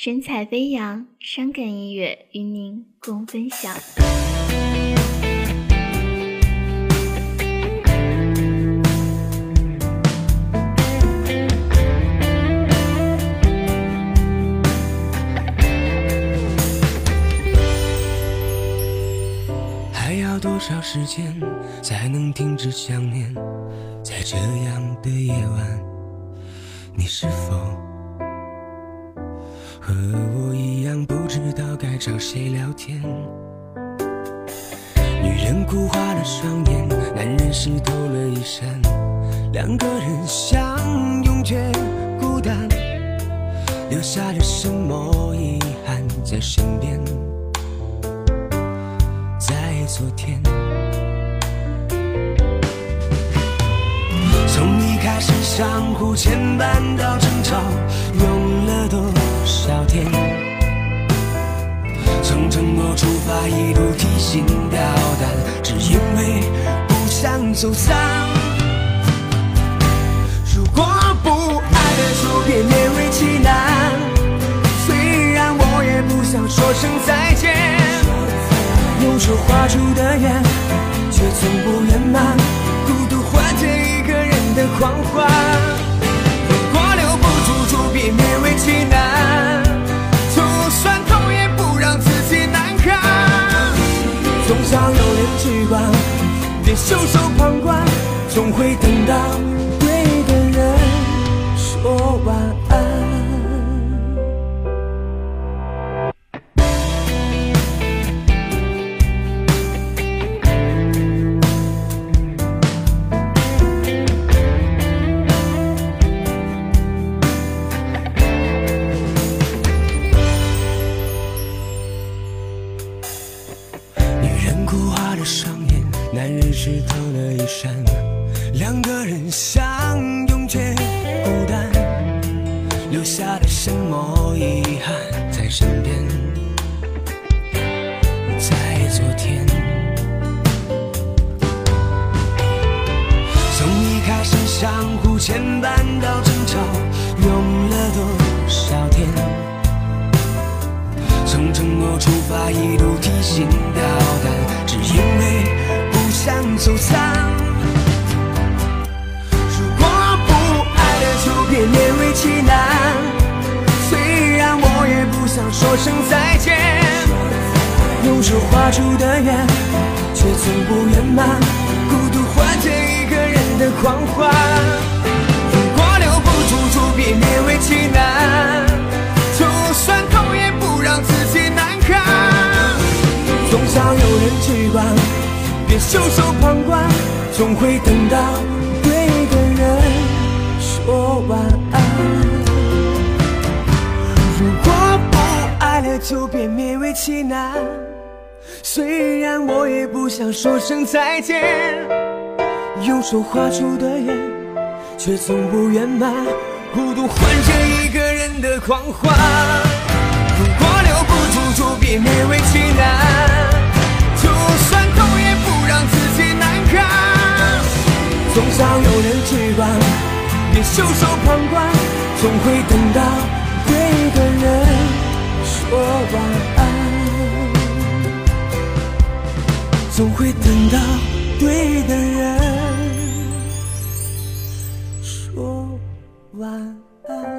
神采飞扬，伤感音乐与您共分享。还要多少时间才能停止想念？在这样的夜晚，你是否和我一样不知道该找谁聊天？女人哭花了双眼，男人湿透了衣衫，两个人相拥却孤单，留下了什么遗憾在身边？在昨天，从一开始相互牵绊到争吵，用了多少天？从承诺出发，一路提心吊胆，只因为不想走散。如果不爱了，就别勉为其难。虽然我也不想说声再见。用手画出的圆，却从不圆满。孤独换着一个人的狂欢。总想有人去管，别袖手旁观。总会等到男人湿透了衣衫，两个人相拥却孤单，留下了什么遗憾在身边？在昨天，从一开始相互牵绊到争吵，用了多少天？从承诺出发，一路提心吊，走散。如果不爱了，就别勉为其难。虽然我也不想说声再见，用手画出的圆，却从不圆满。孤独换着一个人的狂欢。如果留不住，就别勉为其难。就算痛，也不让自己难堪。总想有人去管，别袖手旁观。总会等到对的人说晚安。如果不爱了，就别勉为其难。虽然我也不想说声再见，用手画出的圆，却从不圆满。孤独换着一个人的狂欢。如果留不住，就别勉为其难。总想有人去管，别袖手旁观。总会等到对的人说晚安。总会等到对的人说晚安。